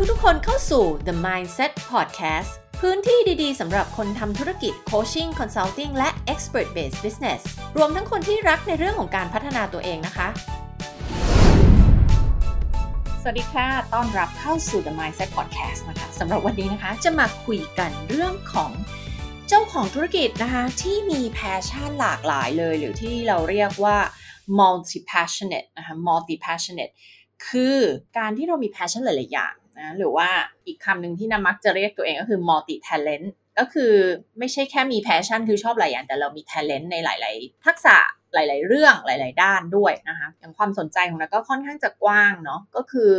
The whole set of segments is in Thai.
ทุกๆ คนเข้าสู่ The Mindset Podcast พื้นที่ดีๆ สำหรับคนทำธุรกิจ Coaching Consulting และ Expert Based Business รวมทั้งคนที่รักในเรื่องของการพัฒนาตัวเองนะคะ สวัสดีค่ะ ต้อนรับเข้าสู่ The Mindset Podcast นะคะสำหรับวันนี้นะคะ จะมาคุยกันเรื่องของเจ้าของธุรกิจนะคะที่มี passion หลากหลายเลย หรือที่เราเรียกว่า multi passionate นะคะ multi passionate คือการที่เรามี passion หลาย ๆ อย่างนะหรือว่าอีกคำหนึ่งที่นามักจะเรียกตัวเองก็คือ multi talent ก็คือไม่ใช่แค่มี passion คือชอบหลายอย่าง แต่เรามี talent ในหลาย ๆ ทักษะหลาย ๆ เรื่องหลาย ๆ ด้านด้วยนะคะ อย่างความสนใจของเราก็ค่อนข้างจะกว้างเนาะ ก็คือ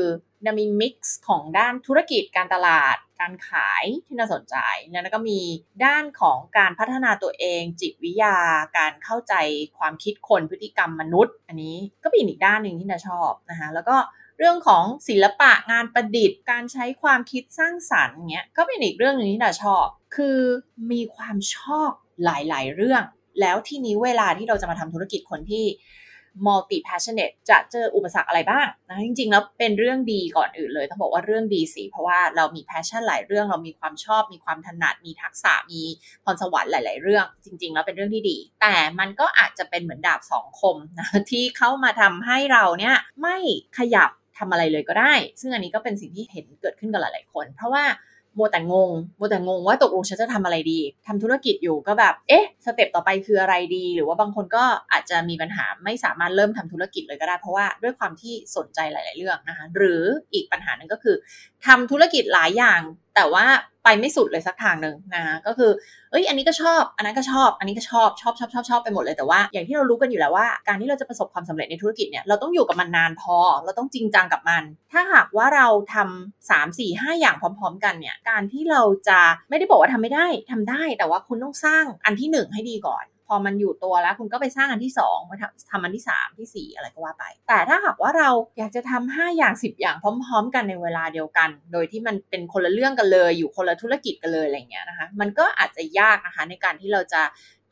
จะมีมิกซ์ของด้านธุรกิจการตลาด การขายที่น่าสนใจ แล้วก็มีด้านของการพัฒนาตัวเอง จิตวิทยา การเข้าใจความคิดคนพฤติกรรมมนุษย์ อันนี้ก็เป็นอีกด้านหนึ่งที่น่าชอบนะคะแล้วก็เรื่องของศิลปะงานประดิษฐ์การใช้ความคิดสร้างสรรค์เงี้ยก็เป็นอีกเรื่องหนึ่งที่น่าชอบ คือมีความชอบหลาย ๆ เรื่อง แล้วทีนี้เวลาที่เราจะมาทำธุรกิจคนที่ multi passionate จะเจออุปสรรคอะไรบ้างนะจริงๆ แล้วเป็นเรื่องดีก่อนอื่นเลย ต้องบอกว่าเรื่องดีสิเพราะว่าเรามี passion หลายเรื่องเรามีความชอบ มีความถนัด มีทักษะมีพรสวรรค์หลาย ๆ เรื่อง จริง ๆ แล้วเป็นเรื่องที่ดี แต่มันก็อาจจะเป็นเหมือนดาบสองคมนะที่เข้ามาทำให้เราเนี่ยไม่ขยับทำอะไรเลยก็ได้ ซึ่งอันนี้ก็เป็นสิ่งที่เห็นเกิดขึ้นกับหลายๆคน เพราะว่า มัวแต่งงมัวแต่งงว่าตกลงฉันจะทำอะไรดีทำธุรกิจอยู่ก็แบบ เอ๊ะ สเต็ปต่อไปคืออะไรดี หรือว่าบางคนก็อาจจะมีปัญหาไม่สามารถเริ่มทำธุรกิจเลยก็ได้ เพราะว่าด้วยความที่สนใจหลาย ๆ เรื่องนะคะ หรืออีกปัญหาหนึ่งก็คือทำธุรกิจหลายอย่าง แต่ว่าไปไม่สุดเลยสักทางหนึ่งนะคะก็คือ เอ้ย อันนี้ก็ชอบ อันนั้นก็ชอบ อันนี้ก็ชอบ ชอบชอบชอบชอบไปหมดเลย แต่ว่าอย่างที่เรารู้กันอยู่แล้วว่า การที่เราจะประสบความสำเร็จในธุรกิจเนี่ย เราต้องอยู่กับมันนานพอ เราต้องจริงจังกับมัน ถ้าหากว่าเราทำสามสี่ห้าอย่างพร้อม ๆ กันเนี่ย การที่เราจะไม่ได้บอกว่าทำไม่ได้ทำได้ แต่ว่าคุณต้องสร้างอันที่หนึ่งให้ดีก่อน พอมันอยู่ตัวแล้ว คุณก็ไปสร้างอันที่2มาทำอันที่ 3 ที่ 4 อะไรก็ว่าไป แต่ถ้าหากว่าเราอยากจะทำ5อย่าง 10 อย่างพร้อม ๆ กันในเวลาเดียวกัน โดยที่มันเป็นคนละเรื่องกันเลย อยู่คนละธุรกิจกันเลยอะไรเงี้ยนะคะ มันก็อาจจะยากนะคะในการที่เราจะ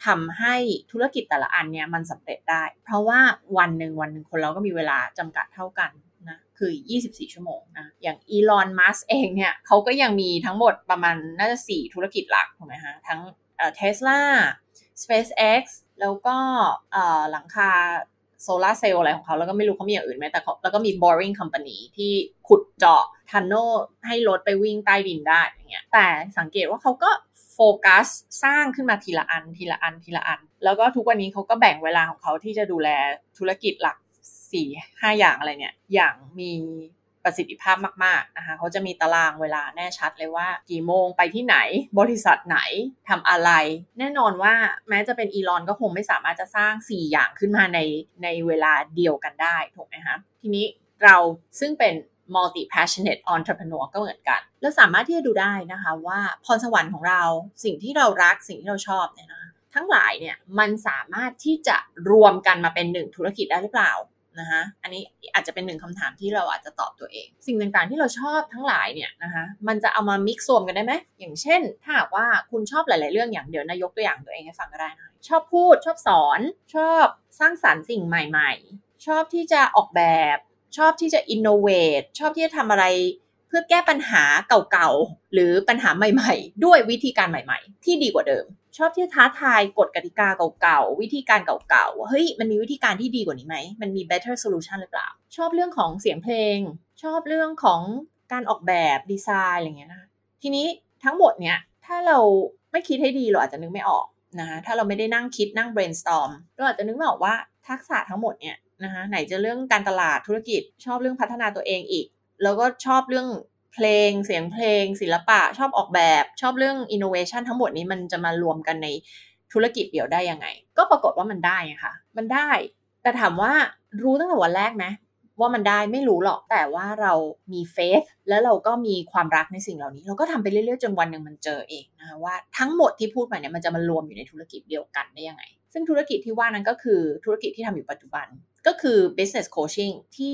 ทำให้ธุรกิจแต่ละอันเนี่ยมันสำเร็จได้ เพราะว่าวันหนึ่งวันหนึ่งคนเราก็มีเวลาจำกัดเท่ากันนะคือ 24 ชั่วโมงนะ อย่างอีลอนมัสเองเนี่ยเขาก็ยังมีทั้งหมดประมาณน่าจะ 4 ธุรกิจหลักถูกไหมคะทั้งเทสลา SpaceX แล้วก็หลังคาโซลาเซลล์อะไรของเขา แล้วก็ไม่รู้เขามีอย่างอื่นไหมแต่แล้วก็มี boring company ที่ขุดเจาะทันโนให้รถไปวิ่งใต้ดินได้อย่างเงี้ยแต่สังเกตว่าเขาก็โฟกัสสร้างขึ้นมาทีละอันทีละอันทีละอัน แล้วก็ทุกวันนี้เขาก็แบ่งเวลาของเขาที่จะดูแลธุรกิจหลักสี่ห้าอย่างอะไรเนี่ย อย่างมี ประสิทธิภาพมากๆนะคะเขาจะมีตารางเวลาแน่ชัดเลยว่า กี่โมงไปที่ไหน บริษัทไหนทำอะไร แน่นอนว่าแม้จะเป็นอีลอนก็คงไม่สามารถจะสร้าง 4 อย่างขึ้นมาในในเวลาเดียวกันได้ถูกไหมคะทีนี้เราซึ่งเป็น multi passionate entrepreneur ก็เหมือนกันแล้วสามารถที่จะดูได้นะคะว่าพรสวรรค์ของเราสิ่งที่เรารักสิ่งที่เราชอบเนี่ยนะทั้งหลายเนี่ยมันสามารถที่จะรวมกันมาเป็นหนึ่งธุรกิจได้หรือเปล่า นะคะอันนี้อาจจะเป็นหนึ่งคำถามที่เราอาจจะตอบตัวเอง สิ่งต่างๆที่เราชอบทั้งหลายเนี่ยนะคะมันจะเอามามิกซ์รวมกันได้ไหมอย่างเช่น ถ้าหากว่าคุณชอบหลาย ๆ เรื่องอย่างเดี๋ยวนายกตัวอย่างตัวเองให้ฟังก็ได้นะชอบพูดชอบสอนชอบสร้างสรรค์สิ่งใหม่ ๆ ชอบที่จะออกแบบ ชอบที่จะอินโนเวทชอบที่จะทำอะไร เพื่อแก้ปัญหาเก่าๆ หรือปัญหาใหม่ๆ ด้วยวิธีการใหม่ๆ ที่ดีกว่าเดิม ชอบที่ท้าทายกฎกติกาเก่าๆ วิธีการเก่าๆว่าเฮ้ย มันมีวิธีการที่ดีกว่านี้ไหม มันมี better solution หรือเปล่า ชอบเรื่องของเสียงเพลง ชอบเรื่องของการออกแบบดีไซน์อะไรเงี้ยนะ ทีนี้ทั้งหมดเนี้ยถ้าเราไม่คิดให้ดีเราอาจจะนึกไม่ออกนะคะถ้าเราไม่ได้นั่งคิดนั่ง brainstorm เราอาจจะนึกไม่ออกว่าทักษะทั้งหมดเนี่ยนะคะไหนจะเรื่องการตลาดธุรกิจชอบเรื่องพัฒนาตัวเองอีก แล้วก็ชอบเรื่องเพลงเสียงเพลง ศิลปะชอบออกแบบชอบเรื่องอินโนเวชันทั้งหมดนี้มันจะมารวมกันในธุรกิจเดี่ยวได้ยังไง ก็ปรากฏว่ามันได้ค่ะ มันได้ แต่ถามว่ารู้ตั้งแต่วันแรกไหมว่ามันได้ไม่รู้หรอกแต่ว่าเรามีเฟสแล้วเราก็มีความรักในสิ่งเหล่านี้ เราก็ทำไปเรื่อยๆจนวันหนึ่งมันเจอเองนะคะว่าทั้งหมดที่พูดมาเนี่ยมันจะมารวมอยู่ในธุรกิจเดียวกันได้ยังไง ซึ่งธุรกิจที่ว่านั้นก็คือธุรกิจที่ทำอยู่ปัจจุบันก็คือ business coaching ที่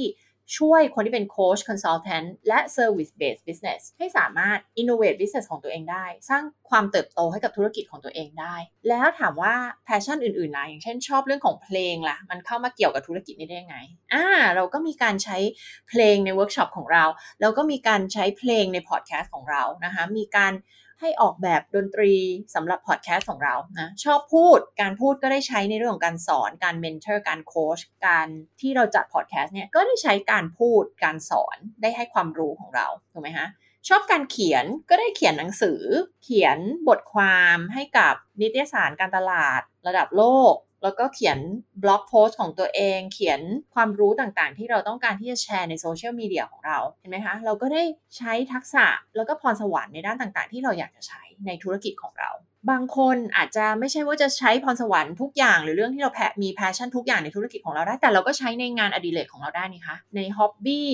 ช่วยคนที่เป็นโค้ชคอนซัลแทนและ Service Based Business ให้สามารถ innovate business ของตัวเองได้ สร้างความเติบโตให้กับธุรกิจของตัวเองได้ แล้วถามว่า passion อื่นๆล่ะอย่างเช่นชอบเรื่องของเพลงล่ะ มันเข้ามาเกี่ยวกับธุรกิจนี้ได้ยังไงอ่าเราก็มีการใช้เพลงในเวิร์กช็อปของเรา แล้วก็มีการใช้เพลงในพอดแคสต์ของเรานะคะมีการ ให้ออกแบบดนตรีสำหรับพอดแคสต์ของเรานะชอบพูดการพูดก็ได้ใช้ในเรื่องของการสอนการ mentor การโค้ชการที่เราจัดพอดแคสต์เนี่ยก็ได้ใช้การพูดการสอนได้ให้ความรู้ของเราถูกไหมฮะชอบการเขียนก็ได้เขียนหนังสือ เขียนบทความให้กับนิตยสารการตลาดระดับโลก แล้วก็เขียน blog post ของตัวเอง เขียนความรู้ต่างๆ ที่เราต้องการที่จะแชร์ในโซเชียลมีเดียของเรา เห็นไหมคะ เราก็ได้ใช้ทักษะแล้วก็พรสวรรค์ในด้านต่างๆ ที่เราอยากจะใช้ในธุรกิจของเรา บางคนอาจจะไม่ใช่ว่าจะใช้พรสวรรค์ทุกอย่าง หรือเรื่องที่เราแพมี passion ทุกอย่างในธุรกิจของเราได้ แต่เราก็ใช้ในงานอดิเรกของเราได้นี่คะใน hobby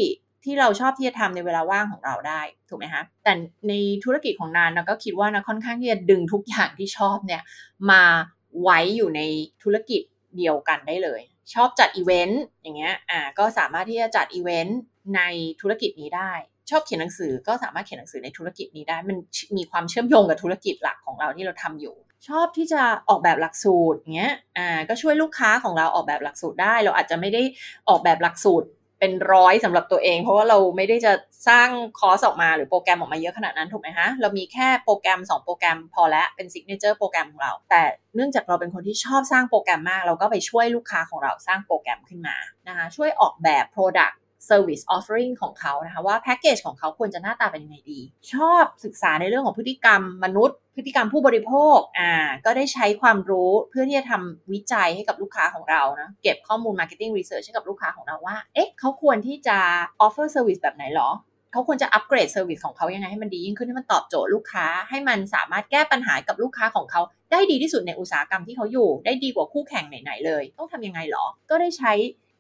ที่เราชอบที่จะทำในเวลาว่างของเราได้ถูกไหมคะแต่ในธุรกิจของนานเราก็คิดว่านะค่อนข้างที่จะดึงทุกอย่างที่ชอบเนี่ยมา ไว้อยู่ในธุรกิจเดียวกันได้เลย ชอบจัดอีเวนต์อย่างเงี้ยอ่าก็สามารถที่จะจัดอีเวนต์ในธุรกิจนี้ได้ ชอบเขียนหนังสือก็สามารถเขียนหนังสือในธุรกิจนี้ได้ มันมีความเชื่อมโยงกับธุรกิจหลักของเราที่เราทำอยู่ ชอบที่จะออกแบบหลักสูตรเงี้ยอ่าก็ช่วยลูกค้าของเราออกแบบหลักสูตรได้ เราอาจจะไม่ได้ออกแบบหลักสูตร เป็นร้อยสำหรับตัวเอง เพราะว่าเราไม่ได้จะสร้างคอร์สออกมาหรือโปรแกรมออกมาเยอะขนาดนั้นถูกไหมฮะเรามีแค่โปรแกรม 2 โปรแกรมพอแล้วเป็น signature program ของเรา แต่เนื่องจากเราเป็นคนที่ชอบสร้างโปรแกรมมาก เราก็ไปช่วยลูกค้าของเราสร้างโปรแกรมขึ้นมานะคะช่วยออกแบบ Product Service Offering ของเขานะคะว่าแพ็กเกจของเขาควรจะหน้าตาเป็นยังไงดี ชอบศึกษาในเรื่องของพฤติกรรมมนุษย์ พฤติกรรมผู้บริโภคอ่าก็ได้ใช้ความรู้เพื่อที่จะทำวิจัยให้กับลูกค้าของเรานะเก็บข้อมูล Marketing Research ให้กับลูกค้าของเราว่าเอ๊ะเขาควรที่จะ offer service แบบไหนหรอเขาควรจะอัปเกรด service ของเขายังไงให้มันดียิ่งขึ้นให้มันตอบโจทย์ลูกค้า ให้มันสามารถแก้ปัญหากับลูกค้าของเขา ได้ดีที่สุดในอุตสาหกรรมที่เขาอยู่ ได้ดีกว่าคู่แข่งไหนๆเลย ต้องทำยังไงหรอ ก็ได้ใช้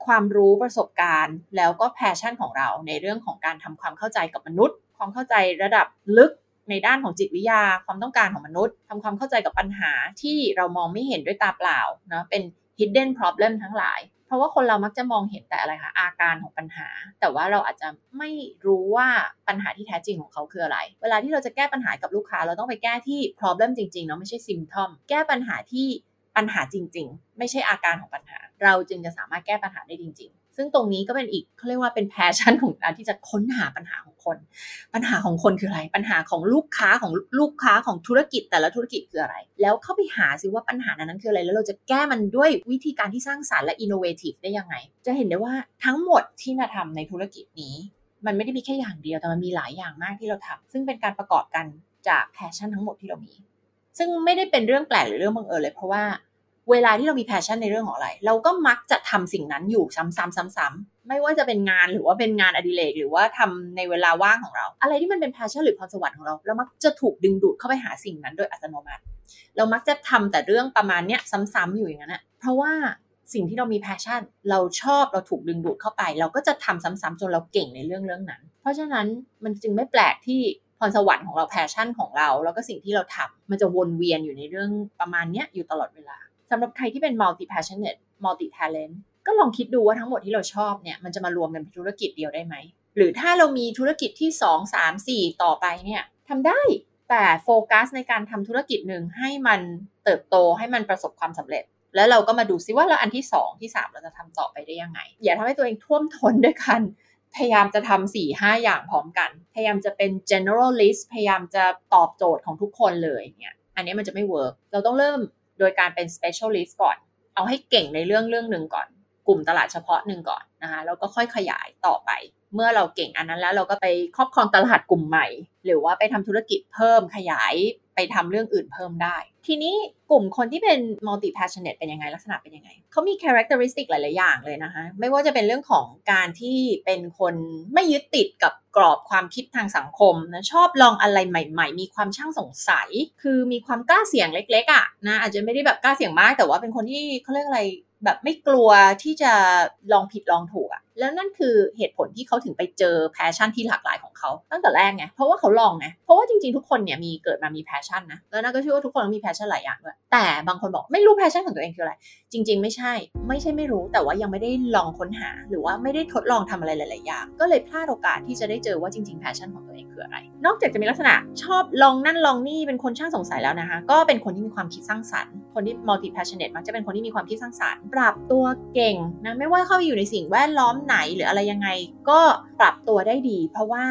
ความรู้ประสบการณ์ แล้วก็ passion ของเราในเรื่องของการทำความเข้าใจกับมนุษย์ ความเข้าใจระดับลึกในด้านของจิตวิทยา ความต้องการของมนุษย์ทำความเข้าใจกับปัญหาที่เรามองไม่เห็นด้วยตาเปล่านะเป็น hidden problem ทั้งหลาย เพราะว่าคนเรามักจะมองเห็นแต่อะไรคะอาการของปัญหา แต่ว่าเราอาจจะไม่รู้ว่าปัญหาที่แท้จริงของเขาคืออะไร เวลาที่เราจะแก้ปัญหากับลูกค้า เราต้องไปแก้ที่ problem จริงๆเนาะไม่ใช่ symptom แก้ปัญหาที่ ปัญหาจริง ๆ ไม่ใช่อาการของปัญหา เราจึงจะสามารถแก้ปัญหาได้จริง ๆ ซึ่งตรงนี้ก็เป็นอีกเขาเรียกว่าเป็น passion ของการที่จะค้นหาปัญหาของคน ปัญหาของคนคืออะไร ปัญหาของลูกค้าของลูกค้าของธุรกิจแต่ละธุรกิจคืออะไร แล้วเข้าไปหาซิว่าปัญหานั้นคืออะไร แล้วเราจะแก้มันด้วยวิธีการที่สร้างสรรค์และ innovative ได้ยังไง จะเห็นได้ว่าทั้งหมดที่นาทำในธุรกิจนี้ มันไม่ได้มีแค่อย่างเดียวแต่มันมีหลายอย่างมากที่เราทำซึ่งเป็นการประกอบกันจาก passion ทั้งหมดที่เรามี ซึ่งไม่ได้เป็นเรื่องแปลกหรือเรื่องบังเอิญเลย เพราะว่าเวลาที่เรามี passion ในเรื่องของอะไร เราก็มักจะทำสิ่งนั้นอยู่ซ้ำๆๆๆไม่ว่าจะเป็นงานหรือว่าเป็นงานอดิเรกหรือว่าทำในเวลาว่างของเรา อะไรที่มันเป็น passion หรือพรสวรรค์ของเราเรามักจะถูกดึงดูดเข้าไปหาสิ่งนั้นโดยอัตโนมัติ เรามักจะทำแต่เรื่องประมาณเนี้ยซ้ำๆอยู่อย่างนั้นนะเพราะว่าสิ่งที่เรามี passion เราชอบเราถูกดึงดูดเข้าไป เราก็จะทำซ้ำๆจนเราเก่งในเรื่องเรื่องนั้น เพราะฉะนั้นมันจึงไม่แปลกที่ พรสวรรค์ของเรา passion ของเรา แล้วก็สิ่งที่เราทำมันจะวนเวียนอยู่ในเรื่องประมาณเนี้ยอยู่ตลอดเวลาสำหรับใครที่เป็น multi passionate multi talent ก็ลองคิดดูว่าทั้งหมดที่เราชอบเนี่ยมันจะมารวมกันเป็นธุรกิจเดียวได้ไหม หรือถ้าเรามีธุรกิจที่ 2 3 4 ต่อไปเนี่ยทำได้แต่โฟกัสในการทำธุรกิจหนึ่งให้มันเติบโตให้มันประสบความสำเร็จ แล้วเราก็มาดูซิว่าแล้วอันที่ 2 ที่ 3 เราจะทำต่อไปได้ยังไง อย่าทำให้ตัวเองท่วมท้นด้วยการ พยายามจะทำสี่ห้าอย่างพร้อมกัน พยายามจะเป็น generalist พยายามจะตอบโจทย์ของทุกคนเลยเนี่ยอันนี้มันจะไม่ work เราต้องเริ่มโดยการเป็น specialist ก่อน เอาให้เก่งในเรื่องเรื่องหนึ่งก่อน กลุ่มตลาดเฉพาะหนึ่งก่อนนะคะแล้วก็ค่อยขยายต่อไป เมื่อเราเก่งอันนั้นแล้วเราก็ไปครอบครองตลาดกลุ่มใหม่ หรือว่าไปทำธุรกิจเพิ่มขยายไปทำเรื่องอื่นเพิ่มได้ ทีนี้กลุ่มคนที่เป็น multi passionate เป็นยังไงลักษณะเป็นยังไง เขามี characteristic หลาย ๆ อย่างเลยนะคะ ไม่ว่าจะเป็นเรื่องของการที่เป็นคนไม่ยึดติดกับกรอบความคิดทางสังคมนะชอบลองอะไรใหม่ ๆ มีความช่างสงสัย คือมีความกล้าเสี่ยงเล็ก ๆ อะนะอาจจะไม่ได้แบบกล้าเสี่ยงมากแต่ว่าเป็นคนที่เขาเรียกอะไร แบบไม่กลัวที่จะลองผิดลองถูกอะ แล้วนั่นคือเหตุผลที่เขาถึงไปเจอ passion ที่หลากหลายของเขาตั้งแต่แรกไงเพราะว่าเขาลองไงเพราะว่าจริงๆทุกคนเนี่ยมีเกิดมามี passion นะแล้วนิดาก็เชื่อว่าทุกคนมี passion หลายอย่างด้วยแต่บางคนบอกไม่รู้ passion ของตัวเองคืออะไรจริง ๆ ไม่ใช่ ไม่ใช่ไม่รู้ แต่ว่ายังไม่ได้ลองค้นหา หรือว่าไม่ได้ทดลองทำอะไรหลายๆอย่างก็เลยพลาดโอกาสที่จะได้เจอว่าจริงๆแพชชั่นของตัวเองคืออะไร นอกจากจะมีลักษณะชอบลองนั่นลองนี่เป็นคนช่างสงสัยแล้วนะคะ ก็เป็นคนที่มีความคิดสร้างสรรค์ คนที่ multi passionate มักจะเป็นคนที่มีความคิดสร้างสรรค์ ปรับตัวเก่งนะไม่ว่าเข้าไปอยู่ในสิ่งแวดล้อมไหนหรืออะไรยังไงก็ปรับตัวได้ดี เพราะว่า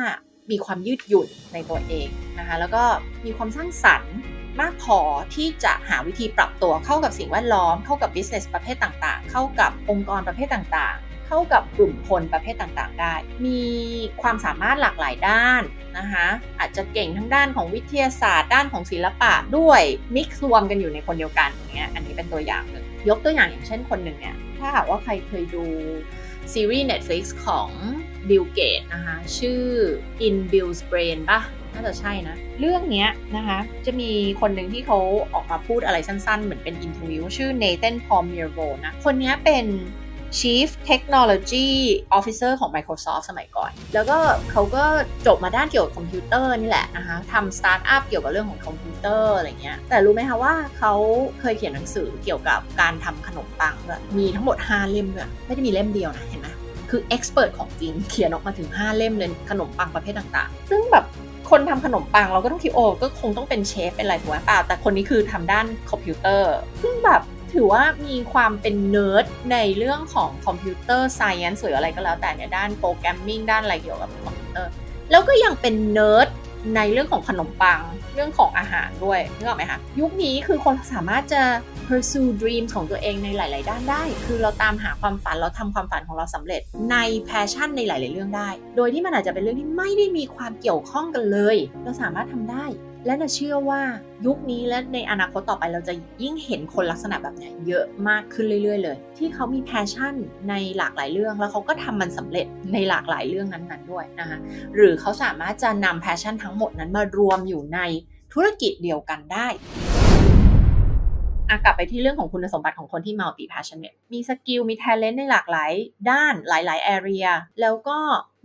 มีความยืดหยุ่นในตัวเองนะคะแล้วก็มีความสร้างสรรค์มากพอที่จะหาวิธีปรับตัวเข้ากับสิ่งแวดล้อม เข้ากับ business ประเภทต่างๆ เข้ากับองค์กรประเภทต่างๆ เข้ากับกลุ่มคนประเภทต่างๆ ได้ มีความสามารถหลากหลายด้านนะคะอาจจะเก่งทั้งด้านของวิทยาศาสตร์ ด้านของศิลปะด้วยmix รวมกันอยู่ในคนเดียวกันอย่างเงี้ยอันนี้เป็นตัวอย่างหนึ่งยกตัวอย่างอย่างเช่นคนหนึ่งเนี่ยถ้าหากว่าใครเคยดู ซีรีส์ Netflix ของ Bill Gates นะคะ ชื่อ Inside Bill's Brain ปะน่าจะใช่นะ เรื่องนี้นะคะ จะมีคนหนึ่งที่เขาออกมาพูดอะไรสั้นๆ เหมือนเป็น interview ชื่อ Nathan p a l m i r v o นะ คนนี้เป็น Chief Technology Officer ของ Microsoft สมัยก่อน แล้วก็เขาก็จบมาด้านเกี่ยวกับคอมพิวเตอร์นี่แหละนะคะทำสตาร์ทอัพเกี่ยวกับเรื่องของคอมพิวเตอร์อะไรเงี้ย แต่รู้ไหมคะว่าเขาเคยเขียนหนังสือเกี่ยวกับการทำขนมปังด้วยมีทั้งหมด 5 เล่มด้วยไม่ได้มีเล่มเดียวนะ เห็นไหมคือ expert ของจริงเขียนออกมาถึง 5 เล่มเลยขนมปังประเภทต่างๆ ซึ่งแบบคนทำขนมปังเราก็ต้องคิดโอ้ก็คงต้องเป็นเชฟเป็นอะไรถูกไหมเปล่าแต่คนนี้คือทำด้านคอมพิวเตอร์ ซึ่งแบบ ถือว่ามีความเป็นเนิร์ดในเรื่องของ computer science หรืออะไรก็แล้วแต่เนี่ยด้าน programming ด้านอะไรเกี่ยวกับคอมพิวเตอร์ แล้วก็ยังเป็นเนิร์ดในเรื่องของขนมปัง เรื่องของอาหารด้วยนึกออกไหมคะยุคนี้คือคนสามารถจะ pursue dreams ของตัวเองในหลาย ๆ ด้านได้ คือเราตามหาความฝันเราทำความฝันของเราสำเร็จใน passion ในหลาย ๆ เรื่องได้ โดยที่มันอาจจะเป็นเรื่องที่ไม่ได้มีความเกี่ยวข้องกันเลย เราสามารถทำได้ และนิดาเชื่อว่ายุคนี้และในอนาคตต่อไปเราจะยิ่งเห็นคนลักษณะแบบนี้เยอะมากขึ้นเรื่อยๆ เลย ที่เขามี passionในหลากหลายเรื่อง แล้วเขาก็ทำมันสำเร็จในหลากหลายเรื่องนั้นๆด้วยนะคะหรือเขาสามารถจะนำ passion ทั้งหมดนั้นมารวมอยู่ในธุรกิจเดียวกันได้กลับไปที่เรื่องของคุณสมบัติของคนที่ multi passionate มี skill มี talent ในหลากหลายด้านหลาย ๆ area แล้วก็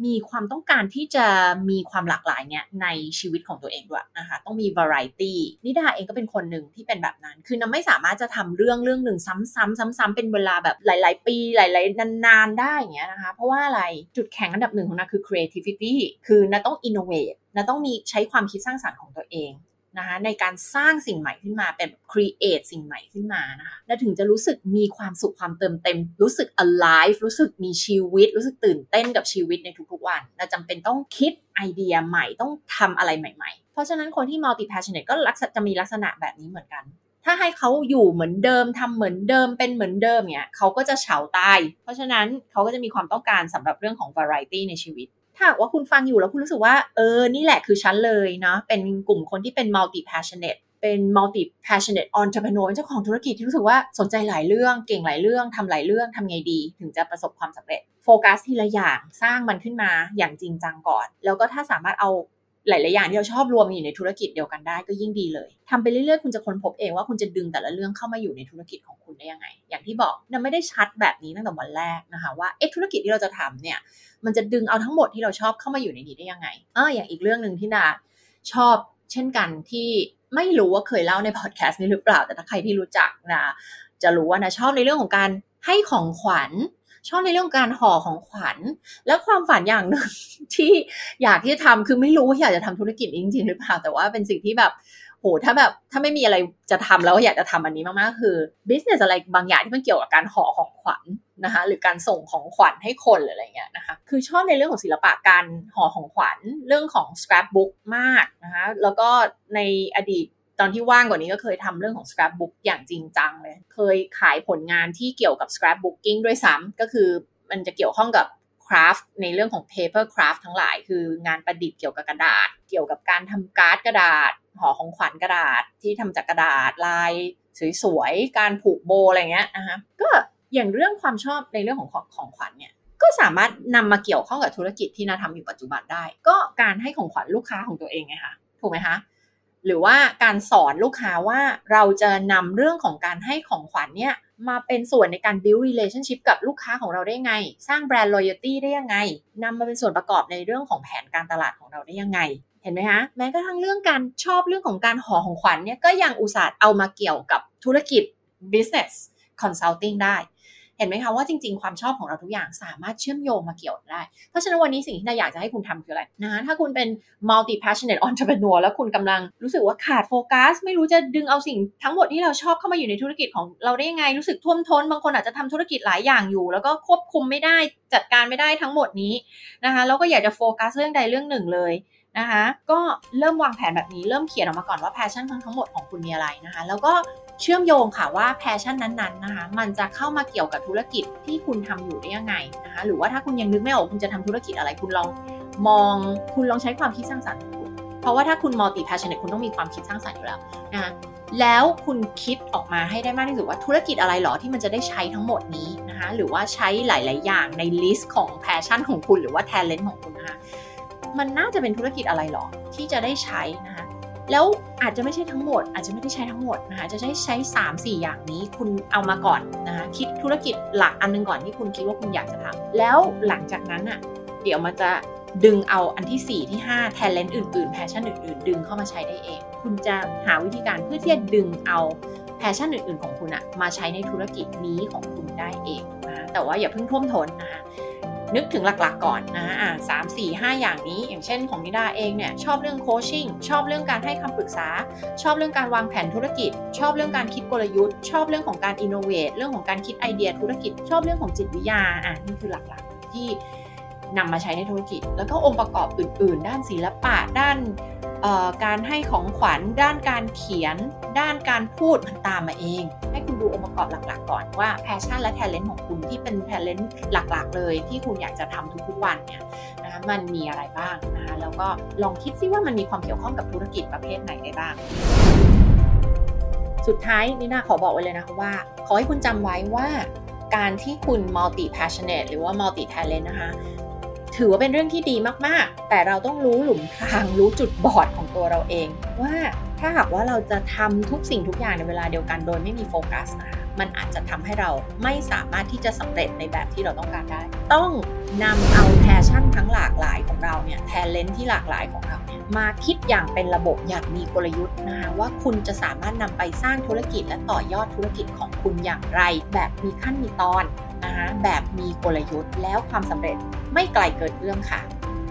มีความต้องการที่จะมีความหลากหลายเนี่ยในชีวิตของตัวเองด้วยนะคะต้องมี variety นิดาเองก็เป็นคนหนึ่งที่เป็นแบบนั้น คือนิดาไม่สามารถจะทำเรื่องเรื่องหนึ่งซ้ำๆซ้ำๆเป็นเวลาแบบหลาย ๆ ปีหลายๆนานๆได้อย่างเงี้ยนะคะ เพราะว่าอะไรจุดแข็งอันดับหนึ่งของนาคือ creativity คือนาต้อง innovate น้าต้องมีใช้ความคิดสร้างสรรค์ของตัวเอง นะคะในการสร้างสิ่งใหม่ขึ้นมาเป็น create สิ่งใหม่ขึ้นมานะคะและถึงจะรู้สึกมีความสุขความเติมเต็ม รู้สึก alive รู้สึกมีชีวิต รู้สึกตื่นเต้นกับชีวิตในทุกๆวันเราจำเป็นต้องคิดไอเดียใหม่ต้องทำอะไรใหม่ๆ เพราะฉะนั้นคนที่ multi passionate ก็ลักษณะจะมีลักษณะแบบนี้เหมือนกัน ถ้าให้เขาอยู่เหมือนเดิมทำเหมือนเดิมเป็นเหมือนเดิมเนี่ยเขาก็จะเฉาตายเพราะฉะนั้นเขาก็จะมีความต้องการสำหรับเรื่องของ variety ในชีวิต ถ้าว่าคุณฟังอยู่แล้วคุณรู้สึกว่า เออ นี่แหละคือฉันเลยเนาะเป็นกลุ่มคนที่เป็น multi passionate เป็น multi passionate entrepreneur เจ้าของธุรกิจที่รู้สึกว่าสนใจหลายเรื่องเก่งหลายเรื่องทำหลายเรื่องทำไงดี ถึงจะประสบความสำเร็จ โฟกัสทีละอย่างสร้างมันขึ้นมาอย่างจริงจังก่อน แล้วก็ถ้าสามารถเอา หลาย ๆ อย่างที่เราชอบรวมอยู่ในธุรกิจเดียวกันได้ก็ยิ่งดีเลยทำไปเรื่อย ๆ คุณจะค้นพบเองว่าคุณจะดึงแต่ละเรื่องเข้ามาอยู่ในธุรกิจของคุณได้ยังไง อย่างที่บอกนันไม่ได้ชัดแบบนี้ตั้งแต่วันแรกนะคะว่าเอ๊ะธุรกิจที่เราจะทำเนี่ย มันจะดึงเอาทั้งหมดที่เราชอบเข้ามาอยู่ในนี้ได้ยังไงเอออย่างอีกเรื่องหนึ่งที่นาชอบเช่นกันที่ไม่รู้ว่าเคยเล่าในพอดแคสต์นี้หรือเปล่า แต่ถ้าใครที่รู้จักนะจะรู้ว่านะชอบในเรื่องของการให้ของขวัญ ชอบในเรื่องการห่อของขวัญ แล้วความฝันอย่างหนึ่งที่อยากที่จะทำคือไม่รู้ว่าอยากจะทำธุรกิจจริงๆหรือเปล่าแต่ว่าเป็นสิ่งที่แบบโหถ้าแบบถ้าไม่มีอะไรจะทำแล้วอยากจะทำอันนี้มากๆคือ business อะไรบางอย่างที่มันเกี่ยวกับการห่อของขวัญนะคะหรือการส่งของขวัญให้คนหรืออะไรเงี้ยนะคะคือชอบในเรื่องของศิลปะการห่อของขวัญเรื่องของ scrapbook มากนะคะแล้วก็ในอดีต ตอนที่ว่างกว่านี้ก็เคยทำเรื่องของ scrapbook อย่างจริงจังเลย เคยขายผลงานที่เกี่ยวกับ scrapbooking ด้วยซ้ำก็คือมันจะเกี่ยวข้องกับคราฟในเรื่องของ paper craft ทั้งหลาย คืองานประดิษฐ์เกี่ยวกับกระดาษ เกี่ยวกับการทำการ์ดกระดาษห่อของขวัญกระดาษที่ทำจากกระดาษลายสวยๆการผูกโบอะไรเงี้ยนะคะก็อย่างเรื่องความชอบในเรื่องของของของขวัญเนี่ยก็สามารถนำมาเกี่ยวข้องกับธุรกิจที่นาทำอยู่ปัจจุบันได้ ก็การให้ของขวัญลูกค้าของตัวเองไงคะถูกไหมคะ หรือว่าการสอนลูกค้าว่าเราจะนำเรื่องของการให้ของขวัญเนี่ยมาเป็นส่วนในการ build relationship กับลูกค้าของเราได้ไง สร้างแบรนด์ loyalty ได้ยังไงนำมาเป็นส่วนประกอบในเรื่องของแผนการตลาดของเราได้ยังไง เห็นไหมคะแม้กระทั่งเรื่องการชอบเรื่องของการห่อของขวัญเนี่ยก็ยังอุตส่าห์เอามาเกี่ยวกับธุรกิจ business consulting ได้ ห็นไหมคะว่าจริง ๆ ความชอบของเราทุกอย่างสามารถเชื่อมโยงมาเกี่ยวได้ เพราะฉะนั้นวันนี้สิ่งที่นายอยากจะให้คุณทำคืออะไรนะถ้าคุณเป็น multi passionate entrepreneur แล้วคุณกำลังรู้สึกว่าขาดโฟกัส ไม่รู้จะดึงเอาสิ่งทั้งหมดที่เราชอบเข้ามาอยู่ในธุรกิจของเราได้ยังไงรู้สึกท่วมท้น บางคนอาจจะทำธุรกิจหลายอย่างอยู่ แล้วก็ควบคุมไม่ได้จัดการไม่ได้ทั้งหมดนี้นะคะแล้วก็อยากจะโฟกัสเรื่องใดเรื่องหนึ่งเลยนะคะก็เริ่มวางแผนแบบนี้เริ่มเขียนออกมาก่อนว่าแพชชั่นทั้งหมดของคุณมีอะไรนะคะแล้วก็ เชื่อมโยงค่ะว่า passion นั้นๆนะคะมันจะเข้ามาเกี่ยวกับธุรกิจที่คุณทำอยู่ได้ยังไงนะคะหรือว่าถ้าคุณยังนึกไม่ออกคุณจะทำธุรกิจอะไรคุณลองมองคุณลองใช้ความคิดสร้างสรรค์ของคุณเพราะว่าถ้าคุณ multi passion คุณต้องมีความคิดสร้างสรรค์อยู่แล้วนะคะแล้วคุณคิดออกมาให้ได้มากที่สุดว่าธุรกิจอะไรหรอที่มันจะได้ใช้ทั้งหมดนี้นะคะหรือว่าใช้หลาย ๆ อย่างใน list ของ passion ของคุณหรือว่า talent ของคุณนะคะมันน่าจะเป็นธุรกิจอะไรหรอที่จะได้ใช้นะคะ แล้วอาจจะไม่ใช่ทั้งหมด อาจจะไม่ได้ใช้ทั้งหมดนะคะจะใช้ใช้ 3 4 อย่างนี้คุณเอามาก่อนนะคะคิดธุรกิจหลักอันนึงก่อนที่คุณคิดว่าคุณอยากจะทำแล้วหลังจากนั้นอะเดี๋ยวมันจะดึงเอาอันที่ 4 ที่ 5 talent อื่นๆ passion อื่นๆ ดึงเข้ามาใช้ได้เอง คุณจะหาวิธีการเพื่อที่จะดึงเอา passion อื่นๆ ของคุณอะมาใช้ในธุรกิจนี้ของคุณได้เองนะแต่ว่าอย่าเพิ่งท่วมท้นนะคะ นึกถึงหลักๆก่อนนะอ่าสามสี่ห้าอย่างนี้ อย่างเช่นของนิดาเองเนี่ยชอบเรื่อง coaching ชอบเรื่องการให้คำปรึกษา ชอบเรื่องการวางแผนธุรกิจ ชอบเรื่องการคิดกลยุทธ์ ชอบเรื่องของการ innovate เรื่องของการคิดไอเดียธุรกิจ ชอบเรื่องของจิตวิทยาอะนี่คือหลักๆที่นำมาใช้ในธุรกิจ แล้วก็องค์ประกอบอื่น ๆ ด้านศิลปะด้าน การให้ของขวัญด้านการเขียน ด้านการพูดมันตามมาเอง ให้คุณดูองค์ประกอบหลักๆ ก่อนว่า passion และ talent ของคุณที่เป็น talent หลักๆ เลย ที่คุณอยากจะทำทุกๆวันเนี่ยนะคะมันมีอะไรบ้างนะคะแล้วก็ลองคิดซิว่ามันมีความเกี่ยวข้องกับธุรกิจประเภทไหนได้บ้าง สุดท้ายนี่นาขอบอกไว้เลยนะคะว่า ขอให้คุณจำไว้ว่าการที่คุณ multi passionate หรือว่า multi talent นะคะ ถือว่าเป็นเรื่องที่ดีมากๆ แต่เราต้องรู้หลุมทางรู้จุดบอดของตัวเราเอง ว่าถ้าหากว่าเราจะทำทุกสิ่งทุกอย่างในเวลาเดียวกันโดยไม่มีโฟกัสนะคะมันอาจจะทำให้เราไม่สามารถที่จะสำเร็จในแบบที่เราต้องการได้ ต้องนำเอา passion ทั้งหลากหลายของเราเนี่ย talent ที่หลากหลายของเราเนี่ยมาคิดอย่างเป็นระบบอย่างมีกลยุทธ์นะคะว่าคุณจะสามารถนำไปสร้างธุรกิจและต่อยอดธุรกิจของคุณอย่างไร แบบมีขั้นมีตอน นะคะแบบมีกลยุทธ์แล้วความสำเร็จไม่ไกลเกินเอื้อมค่ะ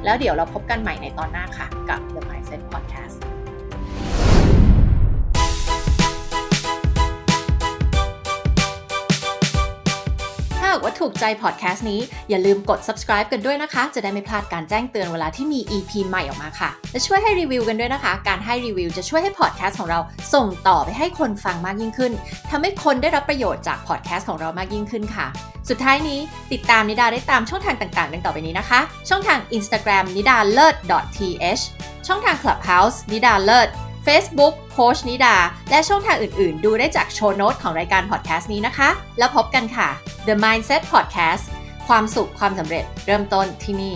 แล้วเดี๋ยวเราพบกันใหม่ในตอนหน้าค่ะ กับ The Mindset Podcast ถูกใจพอดแคสต์นี้อย่าลืมกด subscribe กันด้วยนะคะ จะได้ไม่พลาดการแจ้งเตือนเวลาที่มี EP ใหม่ออกมาค่ะ และช่วยให้รีวิวกันด้วยนะคะ การให้รีวิวจะช่วยให้พอดแคสต์ของเราส่งต่อไปให้คนฟังมากยิ่งขึ้นทำให้คนได้รับประโยชน์จากพอดแคสต์ของเรามากยิ่งขึ้นค่ะ สุดท้ายนี้ติดตามนิดาได้ตามช่องทางต่างๆ ดังต่อไปนี้นะคะ ช่องทาง Instagram นิดาเลิศ .th ช่องทาง Clubhouse นิดาเลิศ Facebook โค้ชนิดา และช่องทางอื่น ๆ ดูได้จาก show note ของรายการพอดแคสต์นี้นะคะ แล้วพบกันค่ะ The Mindset Podcast ความสุขความสำเร็จเริ่มต้นที่นี่